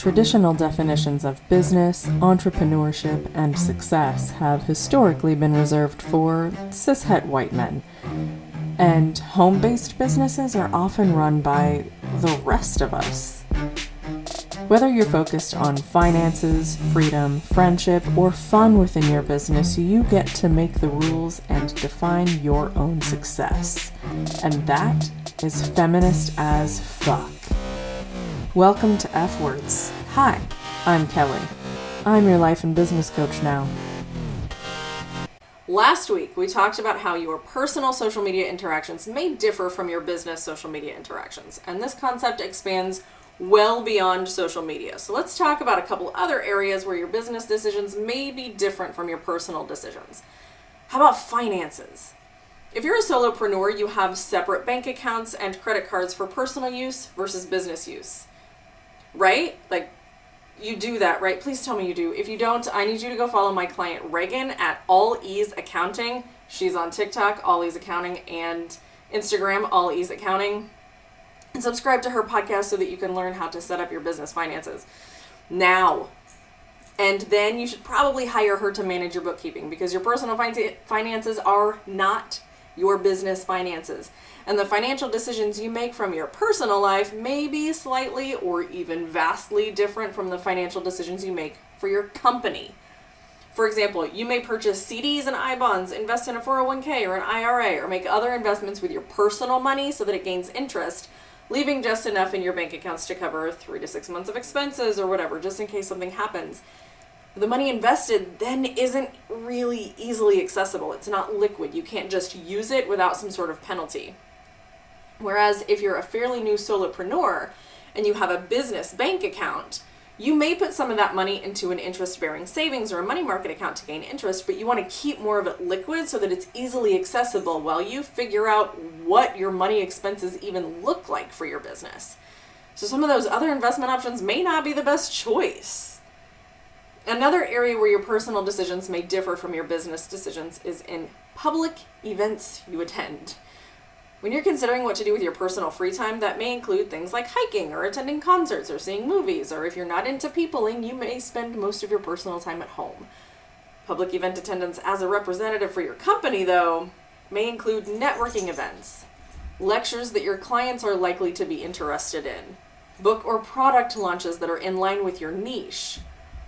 Traditional definitions of business, entrepreneurship, and success have historically been reserved for cishet white men. And home based businesses are often run by the rest of us. Whether you're focused on finances, freedom, friendship, or fun within your business, you get to make the rules and define your own success. And that is feminist as fuck. Welcome to F Words. Hi, I'm Keli. I'm your life and business coach now. Last week, we talked about how your personal social media interactions may differ from your business social media interactions, and this concept expands well beyond social media. So let's talk about a couple other areas where your business decisions may be different from your personal decisions. How about finances? If you're a solopreneur, you have separate bank accounts and credit cards for personal use versus business use. Right? Like you do that, right? Please tell me you do. If you don't, I need you to go follow my client Reagan at All Ease Accounting. She's on TikTok, All Ease Accounting, and Instagram, All Ease Accounting and subscribe to her podcast so that you can learn how to set up your business finances now. And then you should probably hire her to manage your bookkeeping because your personal finances are not your business finances. And the financial decisions you make from your personal life may be slightly or even vastly different from the financial decisions you make for your company. For example, you may purchase CDs and I bonds, invest in a 401k or an IRA, or make other investments with your personal money so that it gains interest leaving just enough in your bank accounts to cover three to six months of expenses or whatever, just in case something happens. The money invested then isn't really easily accessible. It's not liquid. You can't just use it without some sort of penalty. Whereas if you're a fairly new solopreneur and you have a business bank account, you may put some of that money into an interest bearing savings or a money market account to gain interest, but you want to keep more of it liquid so that it's easily accessible while you figure out what your money expenses even look like for your business. So, some of those other investment options may not be the best choice. Another area where your personal decisions may differ from your business decisions is in public events you attend. When you're considering what to do with your personal free time, that may include things like hiking or attending concerts or seeing movies, or if you're not into peopling, you may spend most of your personal time at home. Public event attendance as a representative for your company, though, may include networking events, lectures that your clients are likely to be interested in, book or product launches that are in line with your niche,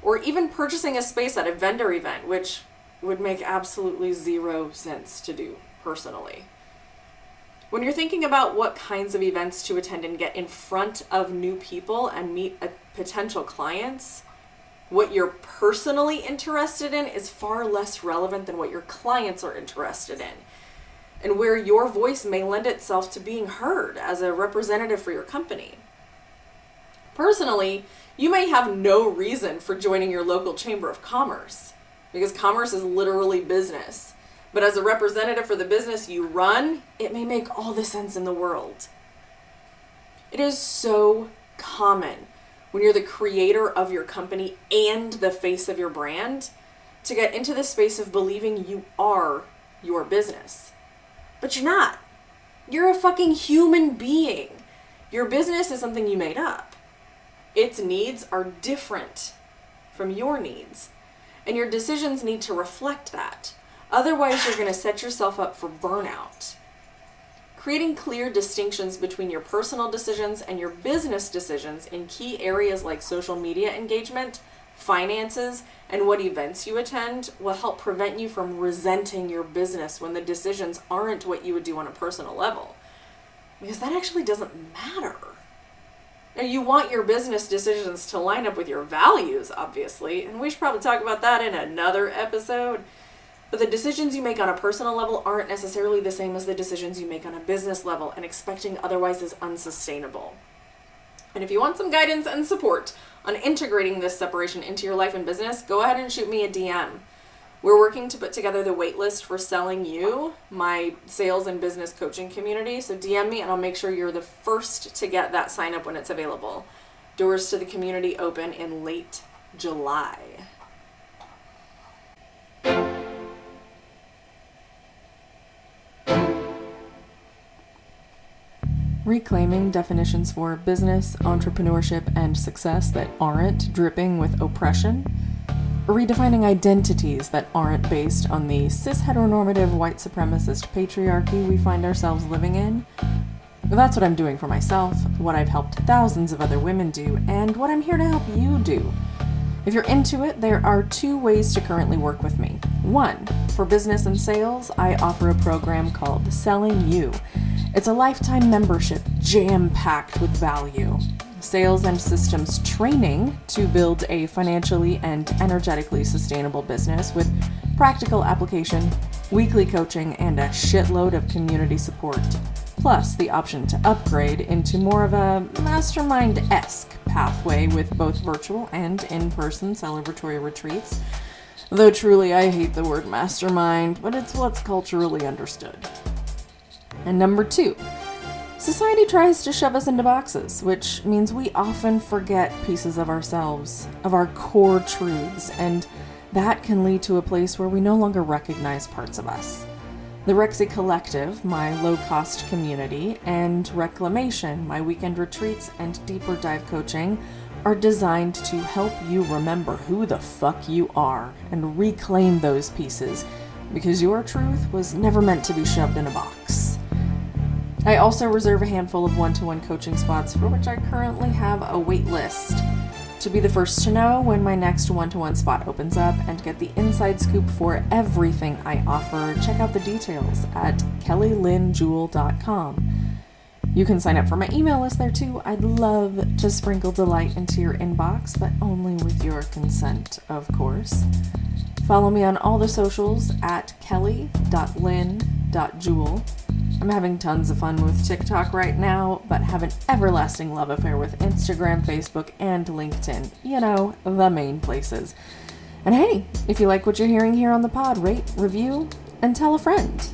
or even purchasing a space at a vendor event, which would make absolutely zero sense to do personally. When you're thinking about what kinds of events to attend and get in front of new people and meet potential clients, what you're personally interested in is far less relevant than what your clients are interested in. And where your voice may lend itself to being heard as a representative for your company. Personally, you may have no reason for joining your local chamber of commerce because commerce is literally business. But as a representative for the business you run, it may make all the sense in the world. It is so common when you're the creator of your company and the face of your brand to get into the space of believing you are your business. But you're not. You're a fucking human being. Your business is something you made up. Its needs are different from your needs, and your decisions need to reflect that. Otherwise, you're going to set yourself up for burnout. Creating clear distinctions between your personal decisions and your business decisions in key areas like social media engagement, finances, and what events you attend will help prevent you from resenting your business when the decisions aren't what you would do on a personal level. Because that actually doesn't matter. Now, you want your business decisions to line up with your values, obviously, and we should probably talk about that in another episode. But the decisions you make on a personal level aren't necessarily the same as the decisions you make on a business level, and expecting otherwise is unsustainable. And if you want some guidance and support on integrating this separation into your life and business, go ahead and shoot me a DM. We're working to put together the waitlist for Selling You, my sales and business coaching community. So DM me and I'll make sure you're the first to get that sign up when it's available. Doors to the community open in late July. reclaiming definitions for business, entrepreneurship, and success that aren't dripping with oppression, redefining identities that aren't based on the cis heteronormative white supremacist patriarchy we find ourselves living in. That's what I'm doing for myself, what I've helped thousands of other women do, and what I'm here to help you do. If you're into it, there are two ways to currently work with me. One, for business and sales, I offer a program called Selling You. It's a lifetime membership jam packed with value. Sales and systems training to build a financially and energetically sustainable business with practical application, weekly coaching, and a shitload of community support. Plus, the option to upgrade into more of a mastermind esque pathway with both virtual and in person celebratory retreats. Though truly, I hate the word mastermind, but it's what's culturally understood. And number two, society tries to shove us into boxes, which means we often forget pieces of ourselves, of our core truths, and that can lead to a place where we no longer recognize parts of us. The Rexy Collective, my low cost community, and Reclamation, my weekend retreats and deeper dive coaching, are designed to help you remember who the fuck you are and reclaim those pieces because your truth was never meant to be shoved in a box. I also reserve a handful of one to one coaching spots for which I currently have a wait list. To be the first to know when my next one to one spot opens up and get the inside scoop for everything I offer, check out the details at kellylynjewel.com. You can sign up for my email list there too. I'd love to sprinkle delight into your inbox, but only with your consent, of course. Follow me on all the socials at kelly.lynn.jewel. I'm having tons of fun with TikTok right now, but have an everlasting love affair with Instagram, Facebook, and LinkedIn. You know, the main places. And hey, if you like what you're hearing here on the pod, rate, review, and tell a friend.